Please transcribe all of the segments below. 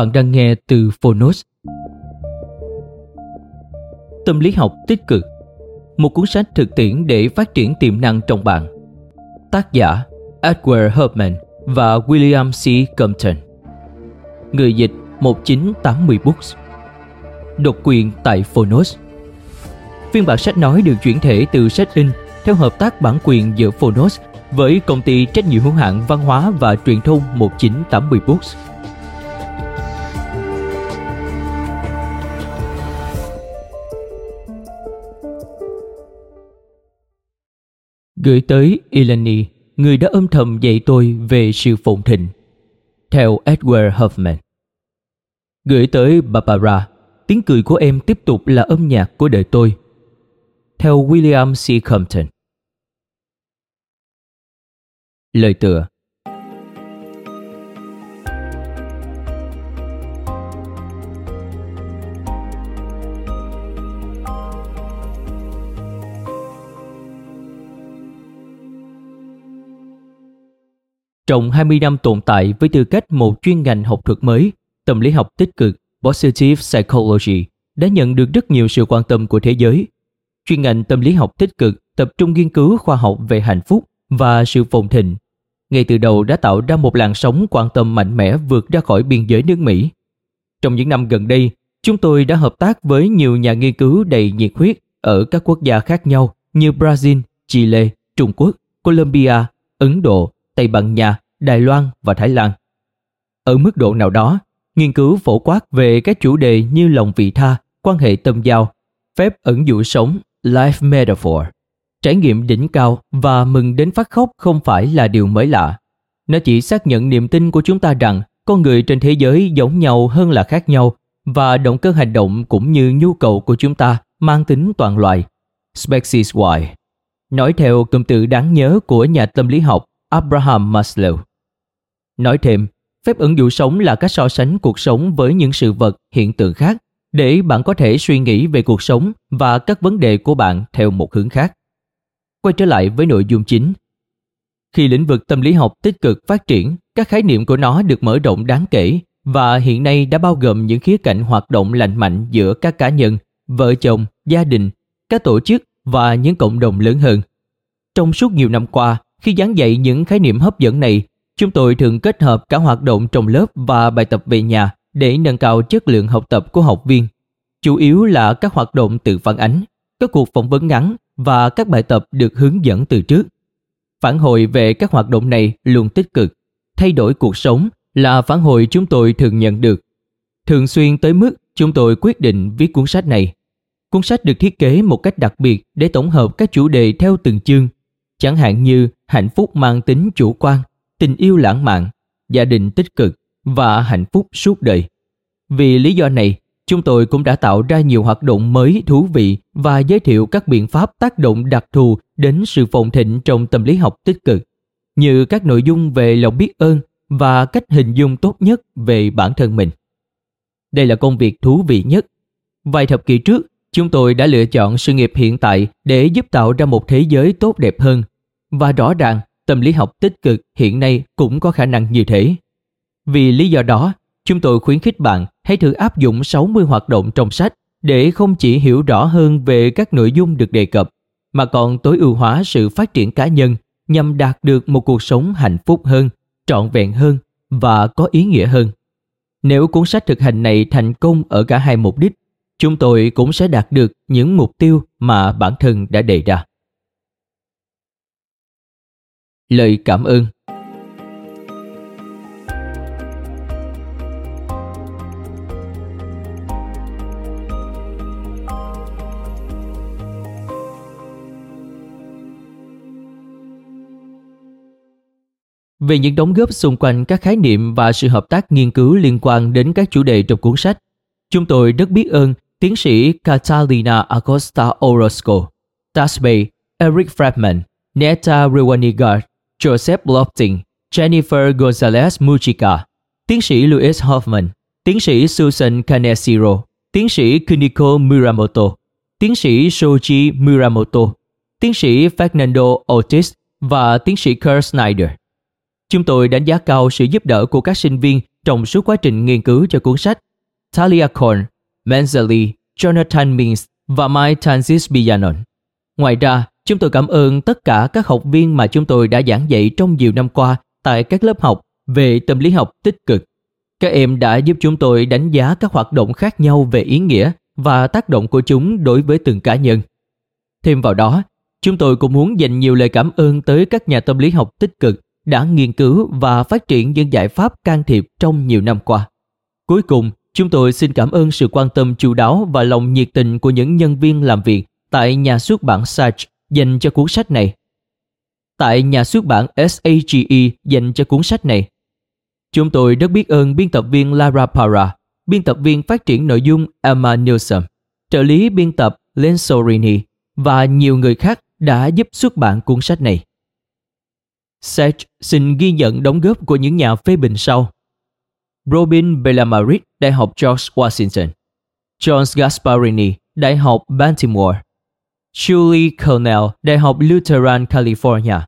Bạn đang nghe từ Phonos. Tâm lý học tích cực Một cuốn sách thực tiễn để phát triển tiềm năng trong bạn Tác giả Edward Herman và William C. Compton Người dịch 1980 Books Độc quyền tại Phonos Phiên bản sách nói được chuyển thể từ sách in theo hợp tác bản quyền giữa Phonos với công ty trách nhiệm hữu hạn văn hóa và truyền thông 1980 Books. Gửi tới Eleni, người đã âm thầm dạy tôi về sự phồn thịnh. Theo Edward Hoffman. Gửi tới Barbara, tiếng cười của em tiếp tục là âm nhạc của đời tôi. Theo William C. Compton. Lời tựa Trong 20 năm tồn tại với tư cách một chuyên ngành học thuật mới, tâm lý học tích cực Positive Psychology đã nhận được rất nhiều sự quan tâm của thế giới. Chuyên ngành tâm lý học tích cực tập trung nghiên cứu khoa học về hạnh phúc và sự phồn thịnh. Ngay từ đầu đã tạo ra một làn sóng quan tâm mạnh mẽ vượt ra khỏi biên giới nước Mỹ. Trong những năm gần đây, chúng tôi đã hợp tác với nhiều nhà nghiên cứu đầy nhiệt huyết ở các quốc gia khác nhau như Brazil, Chile, Trung Quốc, Colombia, Ấn Độ, Tây Ban Nha, Đài Loan và Thái Lan. Ở mức độ nào đó, nghiên cứu phổ quát về các chủ đề như lòng vị tha, quan hệ tâm giao, phép ẩn dụ sống, life metaphor, trải nghiệm đỉnh cao và mừng đến phát khóc không phải là điều mới lạ. Nó chỉ xác nhận niềm tin của chúng ta rằng con người trên thế giới giống nhau hơn là khác nhau và động cơ hành động cũng như nhu cầu của chúng ta mang tính toàn loài. Species wide. Nói theo cụm từ đáng nhớ của nhà tâm lý học Abraham Maslow. Nói thêm, phép ứng dụ sống là cách so sánh cuộc sống với những sự vật, hiện tượng khác để bạn có thể suy nghĩ về cuộc sống và các vấn đề của bạn theo một hướng khác. Quay trở lại với nội dung chính. Khi lĩnh vực tâm lý học tích cực phát triển, các khái niệm của nó được mở rộng đáng kể và hiện nay đã bao gồm những khía cạnh hoạt động lành mạnh giữa các cá nhân, vợ chồng, gia đình, các tổ chức và những cộng đồng lớn hơn. Trong suốt nhiều năm qua, khi giảng dạy những khái niệm hấp dẫn này, chúng tôi thường kết hợp cả hoạt động trong lớp và bài tập về nhà để nâng cao chất lượng học tập của học viên. Chủ yếu là các hoạt động tự phản ánh, các cuộc phỏng vấn ngắn và các bài tập được hướng dẫn từ trước. Phản hồi về các hoạt động này luôn tích cực. Thay đổi cuộc sống là phản hồi chúng tôi thường nhận được. Thường xuyên tới mức chúng tôi quyết định viết cuốn sách này. Cuốn sách được thiết kế một cách đặc biệt để tổng hợp các chủ đề theo từng chương chẳng hạn như hạnh phúc mang tính chủ quan, tình yêu lãng mạn, gia đình tích cực và hạnh phúc suốt đời. Vì lý do này, chúng tôi cũng đã tạo ra nhiều hoạt động mới thú vị và giới thiệu các biện pháp tác động đặc thù đến sự phồn thịnh trong tâm lý học tích cực, như các nội dung về lòng biết ơn và cách hình dung tốt nhất về bản thân mình. Đây là công việc thú vị nhất. Vài thập kỷ trước, chúng tôi đã lựa chọn sự nghiệp hiện tại để giúp tạo ra một thế giới tốt đẹp hơn và rõ ràng, tâm lý học tích cực hiện nay cũng có khả năng như thế. Vì lý do đó, chúng tôi khuyến khích bạn hãy thử áp dụng 60 hoạt động trong sách để không chỉ hiểu rõ hơn về các nội dung được đề cập, mà còn tối ưu hóa sự phát triển cá nhân nhằm đạt được một cuộc sống hạnh phúc hơn, trọn vẹn hơn và có ý nghĩa hơn. Nếu cuốn sách thực hành này thành công ở cả hai mục đích, chúng tôi cũng sẽ đạt được những mục tiêu mà bản thân đã đề ra. Lời cảm ơn về những đóng góp xung quanh các khái niệm và sự hợp tác nghiên cứu liên quan đến các chủ đề trong cuốn sách. Chúng tôi rất biết ơn tiến sĩ Catalina Acosta Orozco, Tasbe, Eric Fredman, Neta Rewanigar, Joseph Lofting, Jennifer Gonzalez Mujica, tiến sĩ Louis Hoffman, tiến sĩ Susan Kaneshiro, tiến sĩ Kuniko Muramoto, tiến sĩ Shoji Muramoto, tiến sĩ Fernando Ortiz và tiến sĩ Kurt Snyder. Chúng tôi đánh giá cao sự giúp đỡ của các sinh viên trong suốt quá trình nghiên cứu cho cuốn sách Talia Korn, Menzeli, Jonathan Means và Mike Tansis Bianon. Ngoài ra, chúng tôi cảm ơn tất cả các học viên mà chúng tôi đã giảng dạy trong nhiều năm qua tại các lớp học về tâm lý học tích cực. Các em đã giúp chúng tôi đánh giá các hoạt động khác nhau về ý nghĩa và tác động của chúng đối với từng cá nhân. Thêm vào đó, chúng tôi cũng muốn dành nhiều lời cảm ơn tới các nhà tâm lý học tích cực đã nghiên cứu và phát triển những giải pháp can thiệp trong nhiều năm qua. Cuối cùng, chúng tôi xin cảm ơn sự quan tâm chu đáo và lòng nhiệt tình của những nhân viên làm việc tại nhà xuất bản Sage dành cho cuốn sách này. Tại nhà xuất bản SAGE dành cho cuốn sách này. Chúng tôi rất biết ơn biên tập viên Lara Para, biên tập viên phát triển nội dung Emma Newsom, trợ lý biên tập Len Sorini và nhiều người khác đã giúp xuất bản cuốn sách này. Sage xin ghi nhận đóng góp của những nhà phê bình sau. Robin Bellamarit, Đại học George Washington. John Gasparini, Đại học Baltimore. Julie Cornell, Đại học Lutheran California.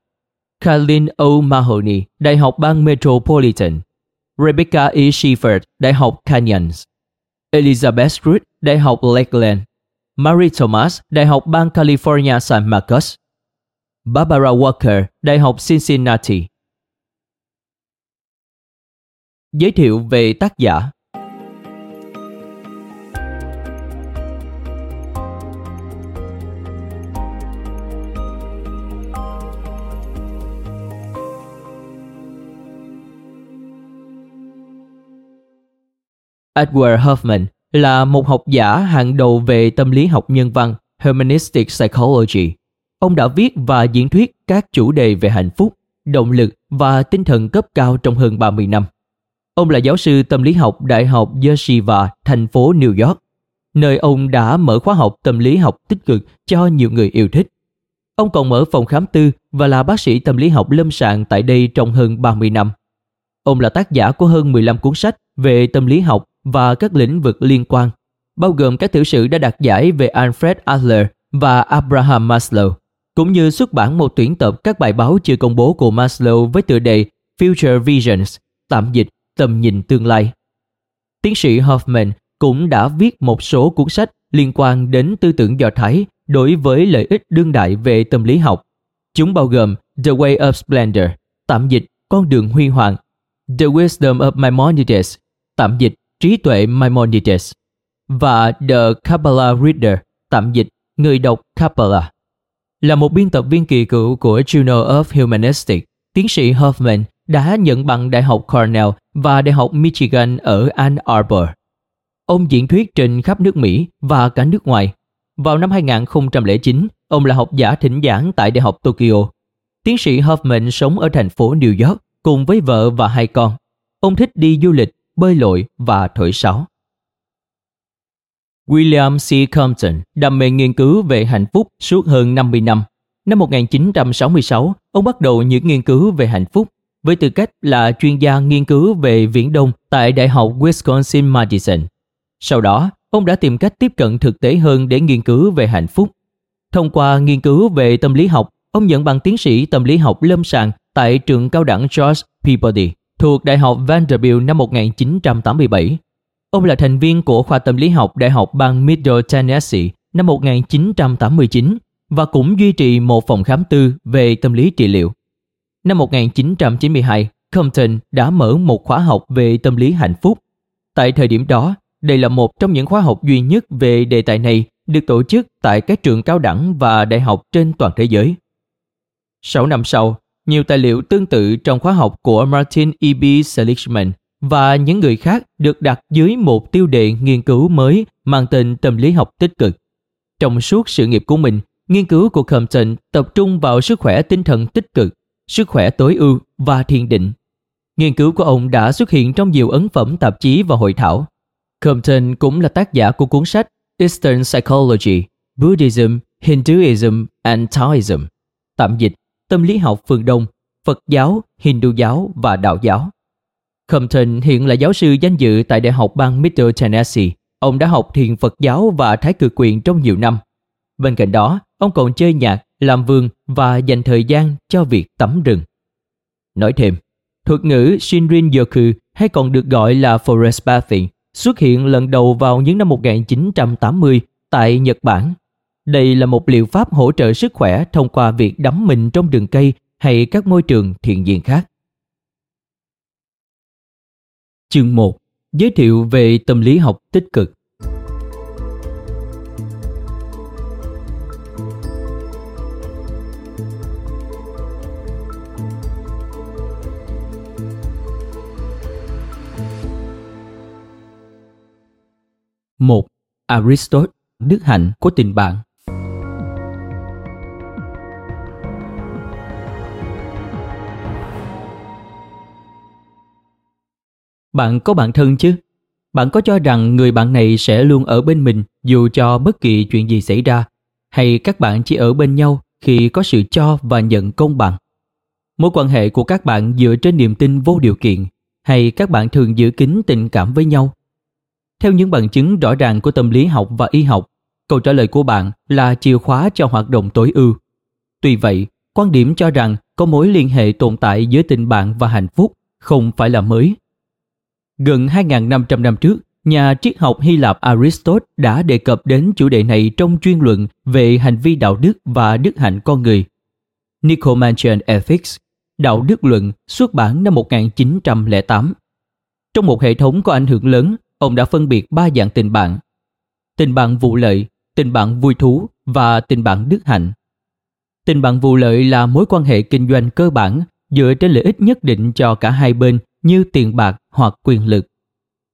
Kathleen O. Mahoney, Đại học bang Metropolitan. Rebecca E. Shefford, Đại học Canyons. Elizabeth Root, Đại học Lakeland. Mary Thomas, Đại học bang California San Marcos. Barbara Walker, Đại học Cincinnati. Giới thiệu về tác giả Edward Hoffman là một học giả hàng đầu về tâm lý học nhân văn Humanistic Psychology Ông đã viết và diễn thuyết các chủ đề về hạnh phúc, động lực và tinh thần cấp cao trong hơn 30 năm. Ông là giáo sư tâm lý học Đại học Yeshiva, thành phố New York, nơi ông đã mở khóa học tâm lý học tích cực cho nhiều người yêu thích. Ông còn mở phòng khám tư và là bác sĩ tâm lý học lâm sàng tại đây trong hơn 30 năm. Ông là tác giả của hơn 15 cuốn sách về tâm lý học và các lĩnh vực liên quan, bao gồm các tiểu sử đã đạt giải về Alfred Adler và Abraham Maslow cũng như xuất bản một tuyển tập các bài báo chưa công bố của Maslow với tựa đề Future Visions, tạm dịch tầm nhìn tương lai. Tiến sĩ Hoffman cũng đã viết một số cuốn sách liên quan đến tư tưởng Do Thái đối với lợi ích đương đại về tâm lý học. Chúng bao gồm The Way of Splendor, tạm dịch Con đường huy hoàng, The Wisdom of Maimonides, tạm dịch Trí tuệ Maimonides, và The Kabbalah Reader, tạm dịch Người đọc Kabbalah. Là một biên tập viên kỳ cựu của Journal of Humanistics, tiến sĩ Hoffman đã nhận bằng Đại học Cornell và Đại học Michigan ở Ann Arbor. Ông diễn thuyết trên khắp nước Mỹ và cả nước ngoài. Vào năm 2009, ông là học giả thỉnh giảng tại Đại học Tokyo. Tiến sĩ Hoffman sống ở thành phố New York cùng với vợ và hai con. Ông thích đi du lịch, bơi lội và thổi sáo. William C. Compton đam mê nghiên cứu về hạnh phúc suốt hơn 50 năm. Năm 1966, ông bắt đầu những nghiên cứu về hạnh phúc với tư cách là chuyên gia nghiên cứu về Viễn Đông tại Đại học Wisconsin-Madison. Sau đó, ông đã tìm cách tiếp cận thực tế hơn để nghiên cứu về hạnh phúc. Thông qua nghiên cứu về tâm lý học, ông nhận bằng tiến sĩ tâm lý học lâm sàng tại trường cao đẳng George Peabody thuộc Đại học Vanderbilt năm 1987 Ông là thành viên của khoa tâm lý học Đại học bang Middle Tennessee năm 1989 và cũng duy trì một phòng khám tư về tâm lý trị liệu. Năm 1992, Compton đã mở một khóa học về tâm lý hạnh phúc. Tại thời điểm đó, đây là một trong những khóa học duy nhất về đề tài này được tổ chức tại các trường cao đẳng và đại học trên toàn thế giới. 6 năm sau, nhiều tài liệu tương tự trong khóa học của Martin E. B. Seligman và những người khác được đặt dưới một tiêu đề nghiên cứu mới mang tên tâm lý học tích cực. Trong suốt sự nghiệp của mình, nghiên cứu của Compton tập trung vào sức khỏe tinh thần tích cực, sức khỏe tối ưu và thiền định. Nghiên cứu của ông đã xuất hiện trong nhiều ấn phẩm tạp chí và hội thảo. Compton cũng là tác giả của cuốn sách Eastern Psychology, Buddhism, Hinduism and Taoism, tạm dịch tâm lý học phương Đông, Phật giáo, Hindu giáo và Đạo giáo. Compton hiện là giáo sư danh dự tại Đại học bang Middle Tennessee. Ông đã học thiền Phật giáo và Thái cực quyền trong nhiều năm. Bên cạnh đó, ông còn chơi nhạc, làm vườn và dành thời gian cho việc tắm rừng. Nói thêm, thuật ngữ Shinrin Yoku hay còn được gọi là Forest Bathing xuất hiện lần đầu vào những năm 1980 tại Nhật Bản. Đây là một liệu pháp hỗ trợ sức khỏe thông qua việc đắm mình trong rừng cây hay các môi trường thiện diện khác. Chương 1. Giới thiệu về tâm lý học tích cực. một Aristotle, đức hạnh của tình bạn Bạn có bạn thân chứ? Bạn có cho rằng người bạn này sẽ luôn ở bên mình dù cho bất kỳ chuyện gì xảy ra? Hay các bạn chỉ ở bên nhau khi có sự cho và nhận công bằng? Mối quan hệ của các bạn dựa trên niềm tin vô điều kiện hay các bạn thường giữ kín tình cảm với nhau? Theo những bằng chứng rõ ràng của tâm lý học và y học, câu trả lời của bạn là chìa khóa cho hoạt động tối ưu. Tuy vậy, quan điểm cho rằng có mối liên hệ tồn tại giữa tình bạn và hạnh phúc không phải là mới Gần 2.500 năm trước, nhà triết học Hy Lạp Aristotle đã đề cập đến chủ đề này trong chuyên luận về hành vi đạo đức và đức hạnh con người. Nicomachean Ethics, Đạo đức luận, xuất bản năm 1908. Trong một hệ thống có ảnh hưởng lớn, ông đã phân biệt ba dạng tình bạn. Tình bạn vụ lợi, tình bạn vui thú và tình bạn đức hạnh. Tình bạn vụ lợi là mối quan hệ kinh doanh cơ bản dựa trên lợi ích nhất định cho cả hai bên như tiền bạc hoặc quyền lực.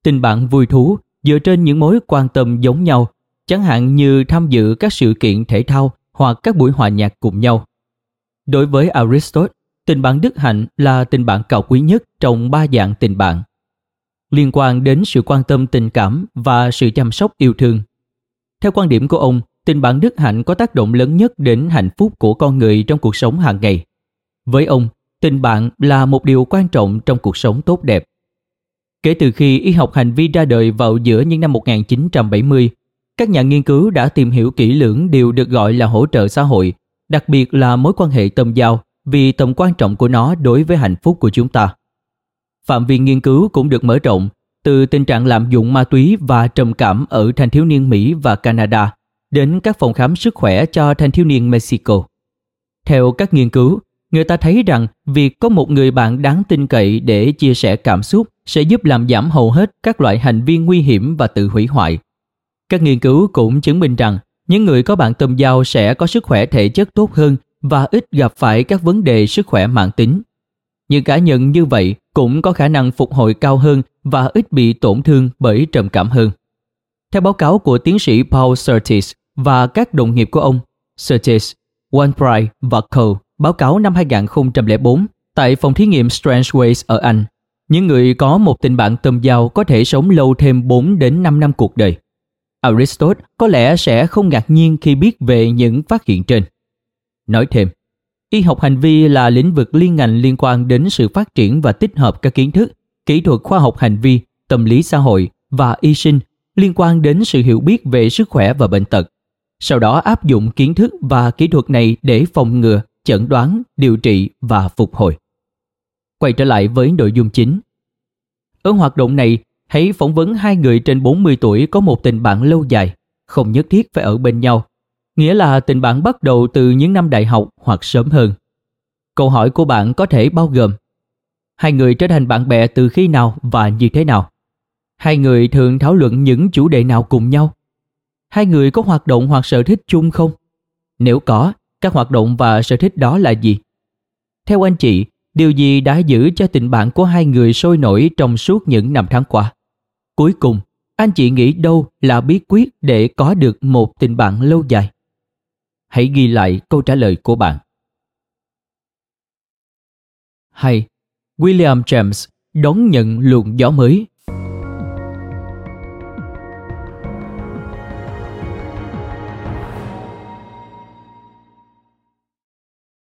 Tình bạn vui thú dựa trên những mối quan tâm giống nhau, chẳng hạn như tham dự các sự kiện thể thao hoặc các buổi hòa nhạc cùng nhau. Đối với Aristotle, tình bạn đức hạnh là tình bạn cao quý nhất trong ba dạng tình bạn. Liên quan đến sự quan tâm tình cảm và sự chăm sóc yêu thương. Theo quan điểm của ông, tình bạn đức hạnh có tác động lớn nhất đến hạnh phúc của con người trong cuộc sống hàng ngày. Với ông, tình bạn là một điều quan trọng trong cuộc sống tốt đẹp. Kể từ khi y học hành vi ra đời vào giữa những năm 1970, các nhà nghiên cứu đã tìm hiểu kỹ lưỡng điều được gọi là hỗ trợ xã hội, đặc biệt là mối quan hệ tâm giao vì tầm quan trọng của nó đối với hạnh phúc của chúng ta. Phạm vi nghiên cứu cũng được mở rộng từ tình trạng lạm dụng ma túy và trầm cảm ở thanh thiếu niên Mỹ và Canada đến các phòng khám sức khỏe cho thanh thiếu niên Mexico. Theo các nghiên cứu, người ta thấy rằng việc có một người bạn đáng tin cậy để chia sẻ cảm xúc sẽ giúp làm giảm hầu hết các loại hành vi nguy hiểm và tự hủy hoại. Các nghiên cứu cũng chứng minh rằng những người có bạn tâm giao sẽ có sức khỏe thể chất tốt hơn và ít gặp phải các vấn đề sức khỏe mạng tính. Những cá nhân như vậy cũng có khả năng phục hồi cao hơn và ít bị tổn thương bởi trầm cảm hơn. Theo báo cáo của tiến sĩ Paul Surtees và các đồng nghiệp của ông, Surtees, OnePride và Cole báo cáo năm 2004 tại phòng thí nghiệm Strangeways ở Anh, những người có một tình bạn tâm giao có thể sống lâu thêm 4 đến 5 năm cuộc đời. Aristotle có lẽ sẽ không ngạc nhiên khi biết về những phát hiện trên. Nói thêm, y học hành vi là lĩnh vực liên ngành liên quan đến sự phát triển và tích hợp các kiến thức, kỹ thuật khoa học hành vi, tâm lý xã hội và y sinh liên quan đến sự hiểu biết về sức khỏe và bệnh tật. Sau đó áp dụng kiến thức và kỹ thuật này để phòng ngừa, chẩn đoán, điều trị và phục hồi. Quay trở lại với nội dung chính. Ở hoạt động này, hãy phỏng vấn hai người trên 40 tuổi có một tình bạn lâu dài, không nhất thiết phải ở bên nhau. nghĩa là tình bạn bắt đầu từ những năm đại học hoặc sớm hơn. Câu hỏi của bạn có thể bao gồm Hai người trở thành bạn bè từ khi nào và như thế nào? Hai người thường thảo luận những chủ đề nào cùng nhau? Hai người có hoạt động hoặc sở thích chung không? Nếu có, các hoạt động và sở thích đó là gì? Theo anh chị, điều gì đã giữ cho tình bạn của hai người sôi nổi trong suốt những năm tháng qua? Cuối cùng, anh chị nghĩ đâu là bí quyết để có được một tình bạn lâu dài? Hãy ghi lại câu trả lời của bạn. Hay, William James đón nhận luồng gió mới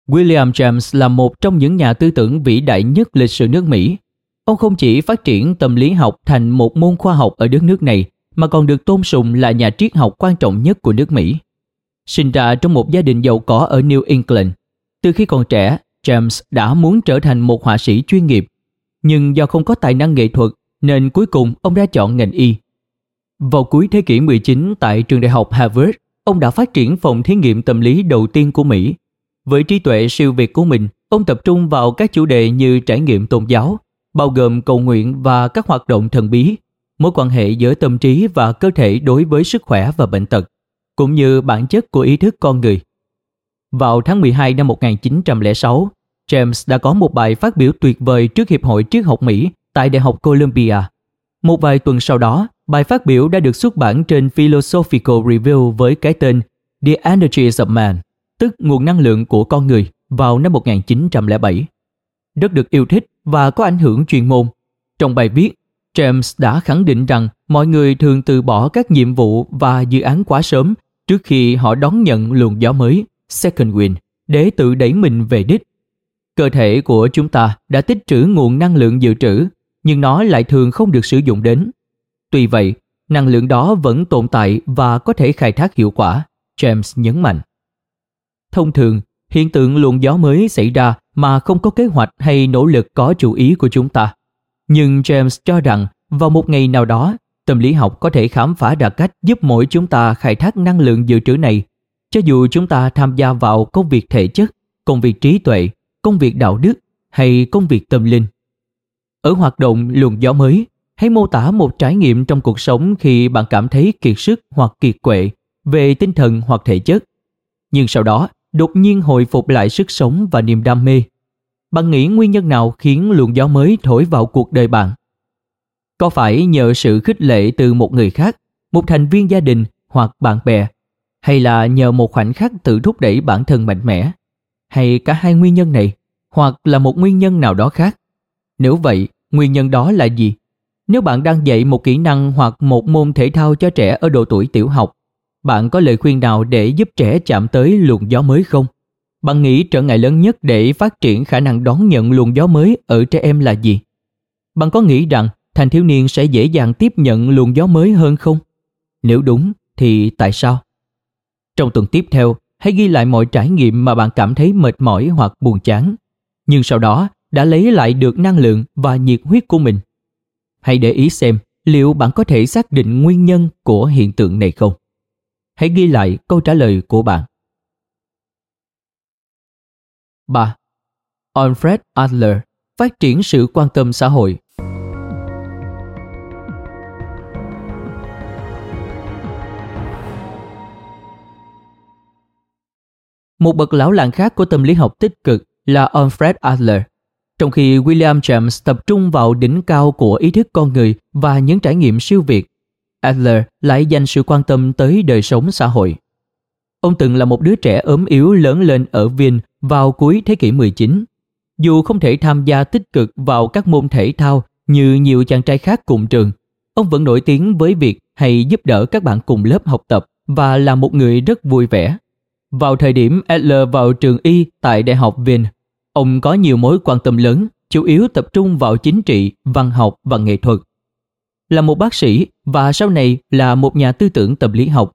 William James là một trong những nhà tư tưởng vĩ đại nhất lịch sử nước Mỹ. Ông không chỉ phát triển tâm lý học thành một môn khoa học ở đất nước này, mà còn được tôn sùng là nhà triết học quan trọng nhất của nước Mỹ. Sinh ra trong một gia đình giàu có ở New England, từ khi còn trẻ, James đã muốn trở thành một họa sĩ chuyên nghiệp, nhưng do không có tài năng nghệ thuật nên cuối cùng ông đã chọn ngành y. Vào cuối thế kỷ 19 tại trường đại học Harvard, ông đã phát triển phòng thí nghiệm tâm lý đầu tiên của Mỹ với trí tuệ siêu việt của mình, ông tập trung vào các chủ đề như trải nghiệm tôn giáo, bao gồm cầu nguyện và các hoạt động thần bí, mối quan hệ giữa tâm trí và cơ thể đối với sức khỏe và bệnh tật, cũng như bản chất của ý thức con người. Vào tháng 12 năm 1906, James đã có một bài phát biểu tuyệt vời trước Hiệp hội Triết học Mỹ tại Đại học Columbia. Một vài tuần sau đó, bài phát biểu đã được xuất bản trên Philosophical Review với cái tên The Energies of Man tức nguồn năng lượng của con người vào năm 1907. Rất được yêu thích và có ảnh hưởng chuyên môn. Trong bài viết, James đã khẳng định rằng mọi người thường từ bỏ các nhiệm vụ và dự án quá sớm trước khi họ đón nhận luồng gió mới, second wind, để tự đẩy mình về đích. Cơ thể của chúng ta đã tích trữ nguồn năng lượng dự trữ, nhưng nó lại thường không được sử dụng đến. Tuy vậy, năng lượng đó vẫn tồn tại và có thể khai thác hiệu quả, James nhấn mạnh. Thông thường, hiện tượng luồng gió mới xảy ra mà không có kế hoạch hay nỗ lực có chủ ý của chúng ta. Nhưng James cho rằng vào một ngày nào đó, tâm lý học có thể khám phá ra cách giúp mỗi chúng ta khai thác năng lượng dự trữ này, cho dù chúng ta tham gia vào công việc thể chất, công việc trí tuệ, công việc đạo đức hay công việc tâm linh. Ở hoạt động luồng gió mới, hãy mô tả một trải nghiệm trong cuộc sống khi bạn cảm thấy kiệt sức hoặc kiệt quệ về tinh thần hoặc thể chất. Nhưng sau đó, đột nhiên hồi phục lại sức sống và niềm đam mê. Bạn nghĩ nguyên nhân nào khiến luồng gió mới thổi vào cuộc đời bạn? Có phải nhờ sự khích lệ từ một người khác, một thành viên gia đình hoặc bạn bè, hay là nhờ một khoảnh khắc tự thúc đẩy bản thân mạnh mẽ, hay cả hai nguyên nhân này, hoặc là một nguyên nhân nào đó khác? Nếu vậy, nguyên nhân đó là gì? Nếu bạn đang dạy một kỹ năng hoặc một môn thể thao cho trẻ ở độ tuổi tiểu học, bạn có lời khuyên nào để giúp trẻ chạm tới luồng gió mới không? Bạn nghĩ trở ngại lớn nhất để phát triển khả năng đón nhận luồng gió mới ở trẻ em là gì? Bạn có nghĩ rằng thanh thiếu niên sẽ dễ dàng tiếp nhận luồng gió mới hơn không? Nếu đúng thì tại sao? Trong tuần tiếp theo, hãy ghi lại mọi trải nghiệm mà bạn cảm thấy mệt mỏi hoặc buồn chán, nhưng sau đó đã lấy lại được năng lượng và nhiệt huyết của mình. Hãy để ý xem liệu bạn có thể xác định nguyên nhân của hiện tượng này không. Hãy ghi lại câu trả lời của bạn. 3. Alfred Adler phát triển sự quan tâm xã hội. Một bậc lão làng khác của tâm lý học tích cực là Alfred Adler. Trong khi William James tập trung vào đỉnh cao của ý thức con người và những trải nghiệm siêu việt, Adler lại dành sự quan tâm tới đời sống xã hội. Ông từng là một đứa trẻ ốm yếu lớn lên ở Viên vào cuối thế kỷ 19. Dù không thể tham gia tích cực vào các môn thể thao như nhiều chàng trai khác cùng trường, ông vẫn nổi tiếng với việc hay giúp đỡ các bạn cùng lớp học tập và là một người rất vui vẻ. Vào thời điểm Adler vào trường y tại Đại học Viên, ông có nhiều mối quan tâm lớn, chủ yếu tập trung vào chính trị, văn học và nghệ thuật là một bác sĩ và sau này là một nhà tư tưởng tâm lý học.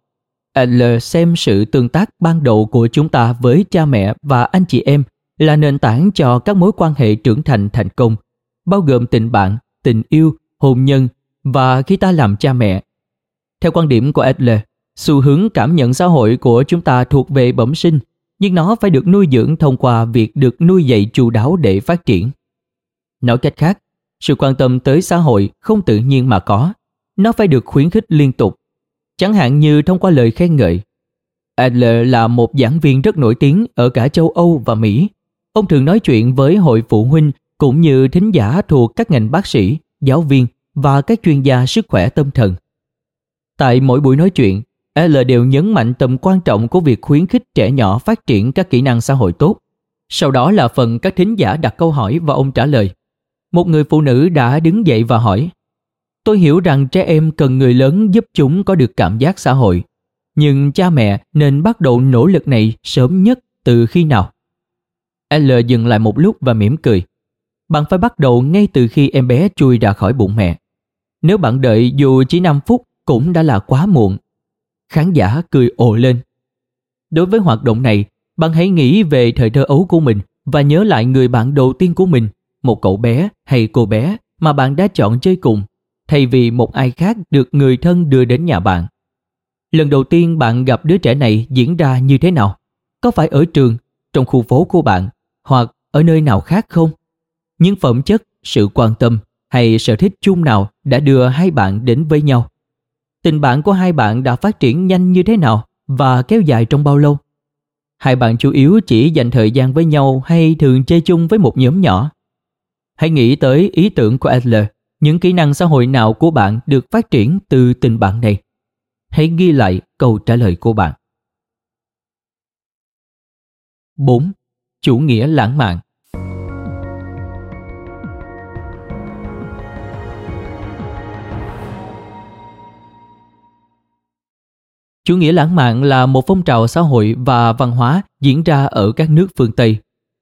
Adler xem sự tương tác ban đầu của chúng ta với cha mẹ và anh chị em là nền tảng cho các mối quan hệ trưởng thành thành công, bao gồm tình bạn, tình yêu, hôn nhân và khi ta làm cha mẹ. Theo quan điểm của Adler, Xu hướng cảm nhận xã hội của chúng ta thuộc về bẩm sinh, nhưng nó phải được nuôi dưỡng thông qua việc được nuôi dạy chu đáo để phát triển. Nói cách khác, sự quan tâm tới xã hội không tự nhiên mà có, nó phải được khuyến khích liên tục. Chẳng hạn như thông qua lời khen ngợi. Adler là một giảng viên rất nổi tiếng ở cả châu Âu và Mỹ. Ông thường nói chuyện với hội phụ huynh cũng như thính giả thuộc các ngành bác sĩ, giáo viên và các chuyên gia sức khỏe tâm thần. Tại mỗi buổi nói chuyện, L đều nhấn mạnh tầm quan trọng của việc khuyến khích trẻ nhỏ phát triển các kỹ năng xã hội tốt. Sau đó là phần các thính giả đặt câu hỏi và ông trả lời. Một người phụ nữ đã đứng dậy và hỏi Tôi hiểu rằng trẻ em cần người lớn giúp chúng có được cảm giác xã hội. Nhưng cha mẹ nên bắt đầu nỗ lực này sớm nhất từ khi nào? L dừng lại một lúc và mỉm cười. Bạn phải bắt đầu ngay từ khi em bé chui ra khỏi bụng mẹ. Nếu bạn đợi dù chỉ 5 phút cũng đã là quá muộn. Khán giả cười ồ lên. Đối với hoạt động này, bạn hãy nghĩ về thời thơ ấu của mình và nhớ lại người bạn đầu tiên của mình, một cậu bé hay cô bé mà bạn đã chọn chơi cùng, thay vì một ai khác được người thân đưa đến nhà bạn. Lần đầu tiên bạn gặp đứa trẻ này diễn ra như thế nào? Có phải ở trường, trong khu phố của bạn, hoặc ở nơi nào khác không? Những phẩm chất, sự quan tâm hay sở thích chung nào đã đưa hai bạn đến với nhau? Tình bạn của hai bạn đã phát triển nhanh như thế nào và kéo dài trong bao lâu? Hai bạn chủ yếu chỉ dành thời gian với nhau hay thường chơi chung với một nhóm nhỏ? Hãy nghĩ tới ý tưởng của Adler, những kỹ năng xã hội nào của bạn được phát triển từ tình bạn này. Hãy ghi lại câu trả lời của bạn. 4. Chủ nghĩa lãng mạn Chủ nghĩa lãng mạn là một phong trào xã hội và văn hóa diễn ra ở các nước phương Tây.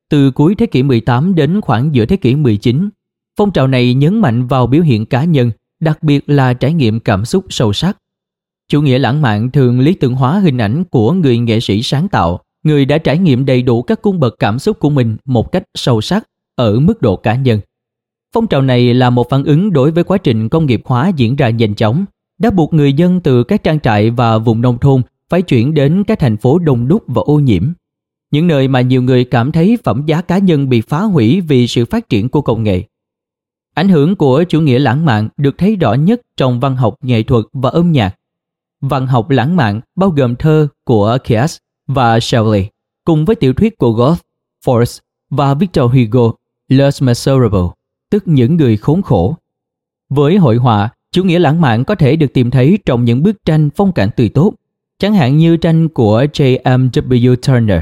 Từ cuối thế kỷ 18 đến khoảng giữa thế kỷ 19, phong trào này nhấn mạnh vào biểu hiện cá nhân, đặc biệt là trải nghiệm cảm xúc sâu sắc. Chủ nghĩa lãng mạn thường lý tưởng hóa hình ảnh của người nghệ sĩ sáng tạo, người đã trải nghiệm đầy đủ các cung bậc cảm xúc của mình một cách sâu sắc ở mức độ cá nhân. Phong trào này là một phản ứng đối với quá trình công nghiệp hóa diễn ra nhanh chóng đã buộc người dân từ các trang trại và vùng nông thôn phải chuyển đến các thành phố đông đúc và ô nhiễm. Những nơi mà nhiều người cảm thấy phẩm giá cá nhân bị phá hủy vì sự phát triển của công nghệ. Ảnh hưởng của chủ nghĩa lãng mạn được thấy rõ nhất trong văn học nghệ thuật và âm nhạc. Văn học lãng mạn bao gồm thơ của Keats và Shelley, cùng với tiểu thuyết của Goethe, Force và Victor Hugo, Les Miserables, tức những người khốn khổ. Với hội họa, Chủ nghĩa lãng mạn có thể được tìm thấy trong những bức tranh phong cảnh tươi tốt, chẳng hạn như tranh của J.M.W. Turner.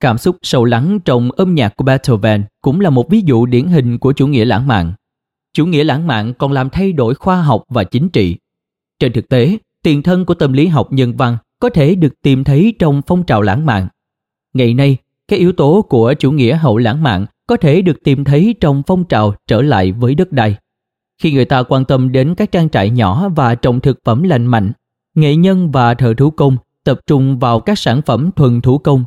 Cảm xúc sâu lắng trong âm nhạc của Beethoven cũng là một ví dụ điển hình của chủ nghĩa lãng mạn. Chủ nghĩa lãng mạn còn làm thay đổi khoa học và chính trị. Trên thực tế, tiền thân của tâm lý học nhân văn có thể được tìm thấy trong phong trào lãng mạn. Ngày nay, các yếu tố của chủ nghĩa hậu lãng mạn có thể được tìm thấy trong phong trào trở lại với đất đai. Khi người ta quan tâm đến các trang trại nhỏ và trồng thực phẩm lành mạnh, nghệ nhân và thợ thủ công tập trung vào các sản phẩm thuần thủ công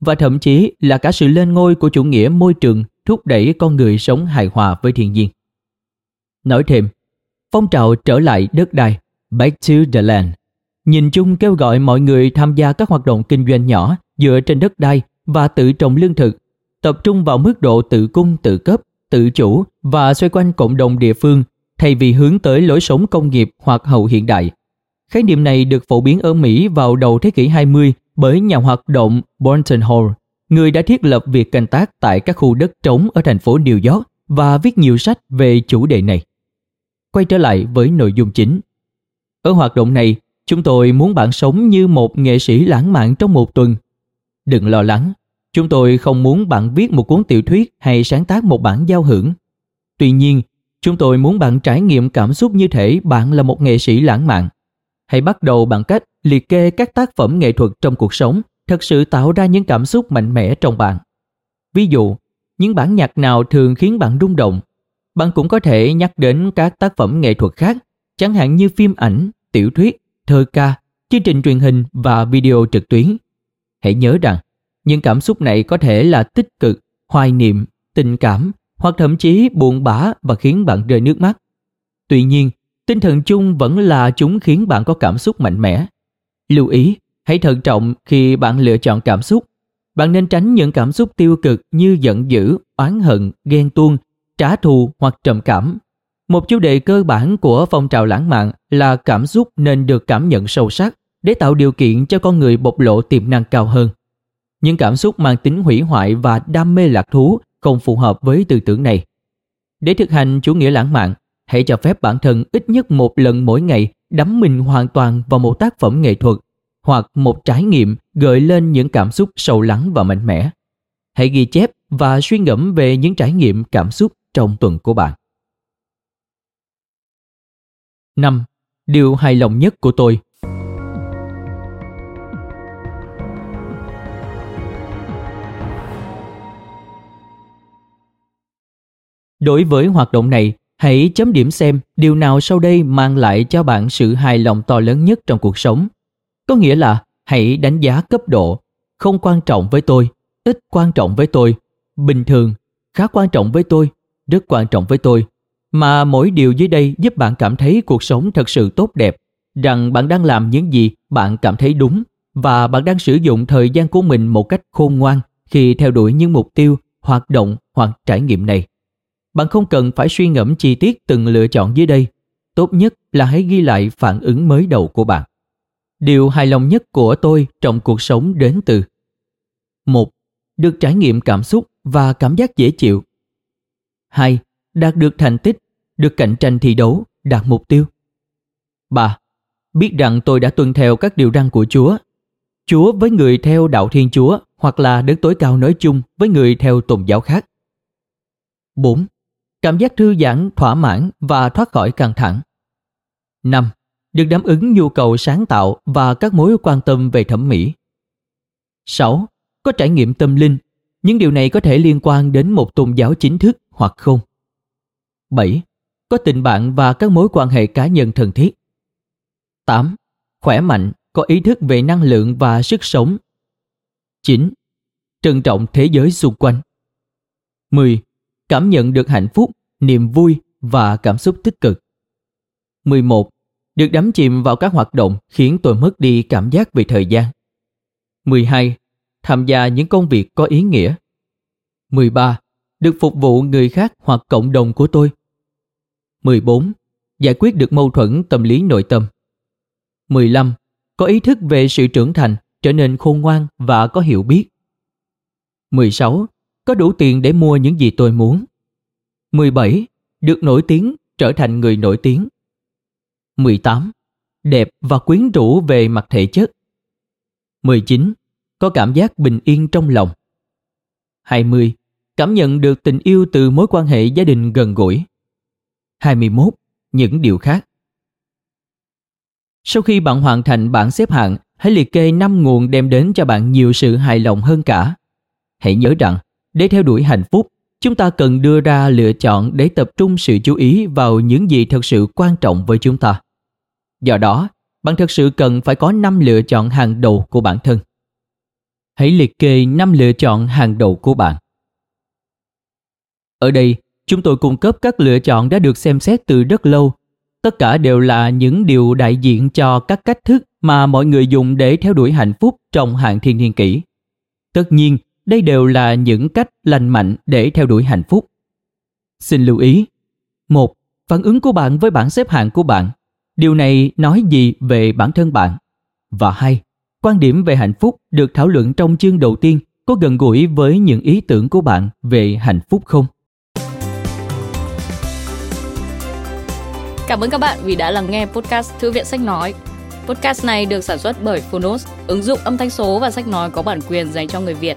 và thậm chí là cả sự lên ngôi của chủ nghĩa môi trường thúc đẩy con người sống hài hòa với thiên nhiên. Nói thêm, phong trào trở lại đất đai, Back to the Land, nhìn chung kêu gọi mọi người tham gia các hoạt động kinh doanh nhỏ dựa trên đất đai và tự trồng lương thực, tập trung vào mức độ tự cung tự cấp tự chủ và xoay quanh cộng đồng địa phương thay vì hướng tới lối sống công nghiệp hoặc hậu hiện đại. Khái niệm này được phổ biến ở Mỹ vào đầu thế kỷ 20 bởi nhà hoạt động Boynton Hall, người đã thiết lập việc canh tác tại các khu đất trống ở thành phố New York và viết nhiều sách về chủ đề này. Quay trở lại với nội dung chính. Ở hoạt động này, chúng tôi muốn bạn sống như một nghệ sĩ lãng mạn trong một tuần. Đừng lo lắng, Chúng tôi không muốn bạn viết một cuốn tiểu thuyết hay sáng tác một bản giao hưởng. Tuy nhiên, chúng tôi muốn bạn trải nghiệm cảm xúc như thể bạn là một nghệ sĩ lãng mạn. Hãy bắt đầu bằng cách liệt kê các tác phẩm nghệ thuật trong cuộc sống thật sự tạo ra những cảm xúc mạnh mẽ trong bạn. Ví dụ, những bản nhạc nào thường khiến bạn rung động. Bạn cũng có thể nhắc đến các tác phẩm nghệ thuật khác, chẳng hạn như phim ảnh, tiểu thuyết, thơ ca, chương trình truyền hình và video trực tuyến. Hãy nhớ rằng, những cảm xúc này có thể là tích cực, hoài niệm, tình cảm hoặc thậm chí buồn bã và khiến bạn rơi nước mắt. Tuy nhiên, tinh thần chung vẫn là chúng khiến bạn có cảm xúc mạnh mẽ. Lưu ý, hãy thận trọng khi bạn lựa chọn cảm xúc. Bạn nên tránh những cảm xúc tiêu cực như giận dữ, oán hận, ghen tuông, trả thù hoặc trầm cảm. Một chủ đề cơ bản của phong trào lãng mạn là cảm xúc nên được cảm nhận sâu sắc để tạo điều kiện cho con người bộc lộ tiềm năng cao hơn. Những cảm xúc mang tính hủy hoại và đam mê lạc thú không phù hợp với tư tưởng này. Để thực hành chủ nghĩa lãng mạn, hãy cho phép bản thân ít nhất một lần mỗi ngày đắm mình hoàn toàn vào một tác phẩm nghệ thuật hoặc một trải nghiệm gợi lên những cảm xúc sâu lắng và mạnh mẽ. Hãy ghi chép và suy ngẫm về những trải nghiệm cảm xúc trong tuần của bạn. 5. Điều hài lòng nhất của tôi Đối với hoạt động này, hãy chấm điểm xem điều nào sau đây mang lại cho bạn sự hài lòng to lớn nhất trong cuộc sống. Có nghĩa là hãy đánh giá cấp độ, không quan trọng với tôi, ít quan trọng với tôi, bình thường, khá quan trọng với tôi, rất quan trọng với tôi, mà mỗi điều dưới đây giúp bạn cảm thấy cuộc sống thật sự tốt đẹp, rằng bạn đang làm những gì bạn cảm thấy đúng và bạn đang sử dụng thời gian của mình một cách khôn ngoan khi theo đuổi những mục tiêu, hoạt động hoặc trải nghiệm này. Bạn không cần phải suy ngẫm chi tiết từng lựa chọn dưới đây. Tốt nhất là hãy ghi lại phản ứng mới đầu của bạn. Điều hài lòng nhất của tôi trong cuộc sống đến từ một Được trải nghiệm cảm xúc và cảm giác dễ chịu. 2. Đạt được thành tích, được cạnh tranh thi đấu, đạt mục tiêu. 3. Biết rằng tôi đã tuân theo các điều răn của Chúa. Chúa với người theo đạo Thiên Chúa hoặc là đấng tối cao nói chung với người theo tôn giáo khác. 4 cảm giác thư giãn, thỏa mãn và thoát khỏi căng thẳng. 5. Được đáp ứng nhu cầu sáng tạo và các mối quan tâm về thẩm mỹ. 6. Có trải nghiệm tâm linh. Những điều này có thể liên quan đến một tôn giáo chính thức hoặc không. 7. Có tình bạn và các mối quan hệ cá nhân thân thiết. 8. Khỏe mạnh, có ý thức về năng lượng và sức sống. 9. Trân trọng thế giới xung quanh. 10 cảm nhận được hạnh phúc, niềm vui và cảm xúc tích cực. 11. Được đắm chìm vào các hoạt động khiến tôi mất đi cảm giác về thời gian. 12. Tham gia những công việc có ý nghĩa. 13. Được phục vụ người khác hoặc cộng đồng của tôi. 14. Giải quyết được mâu thuẫn tâm lý nội tâm. 15. Có ý thức về sự trưởng thành, trở nên khôn ngoan và có hiểu biết. 16 có đủ tiền để mua những gì tôi muốn. 17. Được nổi tiếng, trở thành người nổi tiếng. 18. Đẹp và quyến rũ về mặt thể chất. 19. Có cảm giác bình yên trong lòng. 20. Cảm nhận được tình yêu từ mối quan hệ gia đình gần gũi. 21. Những điều khác. Sau khi bạn hoàn thành bảng xếp hạng, hãy liệt kê 5 nguồn đem đến cho bạn nhiều sự hài lòng hơn cả. Hãy nhớ rằng, để theo đuổi hạnh phúc, chúng ta cần đưa ra lựa chọn để tập trung sự chú ý vào những gì thật sự quan trọng với chúng ta. Do đó, bạn thật sự cần phải có 5 lựa chọn hàng đầu của bản thân. Hãy liệt kê 5 lựa chọn hàng đầu của bạn. Ở đây, chúng tôi cung cấp các lựa chọn đã được xem xét từ rất lâu. Tất cả đều là những điều đại diện cho các cách thức mà mọi người dùng để theo đuổi hạnh phúc trong hàng thiên niên kỷ. Tất nhiên đây đều là những cách lành mạnh để theo đuổi hạnh phúc. Xin lưu ý. một Phản ứng của bạn với bảng xếp hạng của bạn. Điều này nói gì về bản thân bạn? Và hai Quan điểm về hạnh phúc được thảo luận trong chương đầu tiên có gần gũi với những ý tưởng của bạn về hạnh phúc không? Cảm ơn các bạn vì đã lắng nghe podcast Thư viện Sách Nói. Podcast này được sản xuất bởi Phonos, ứng dụng âm thanh số và sách nói có bản quyền dành cho người Việt.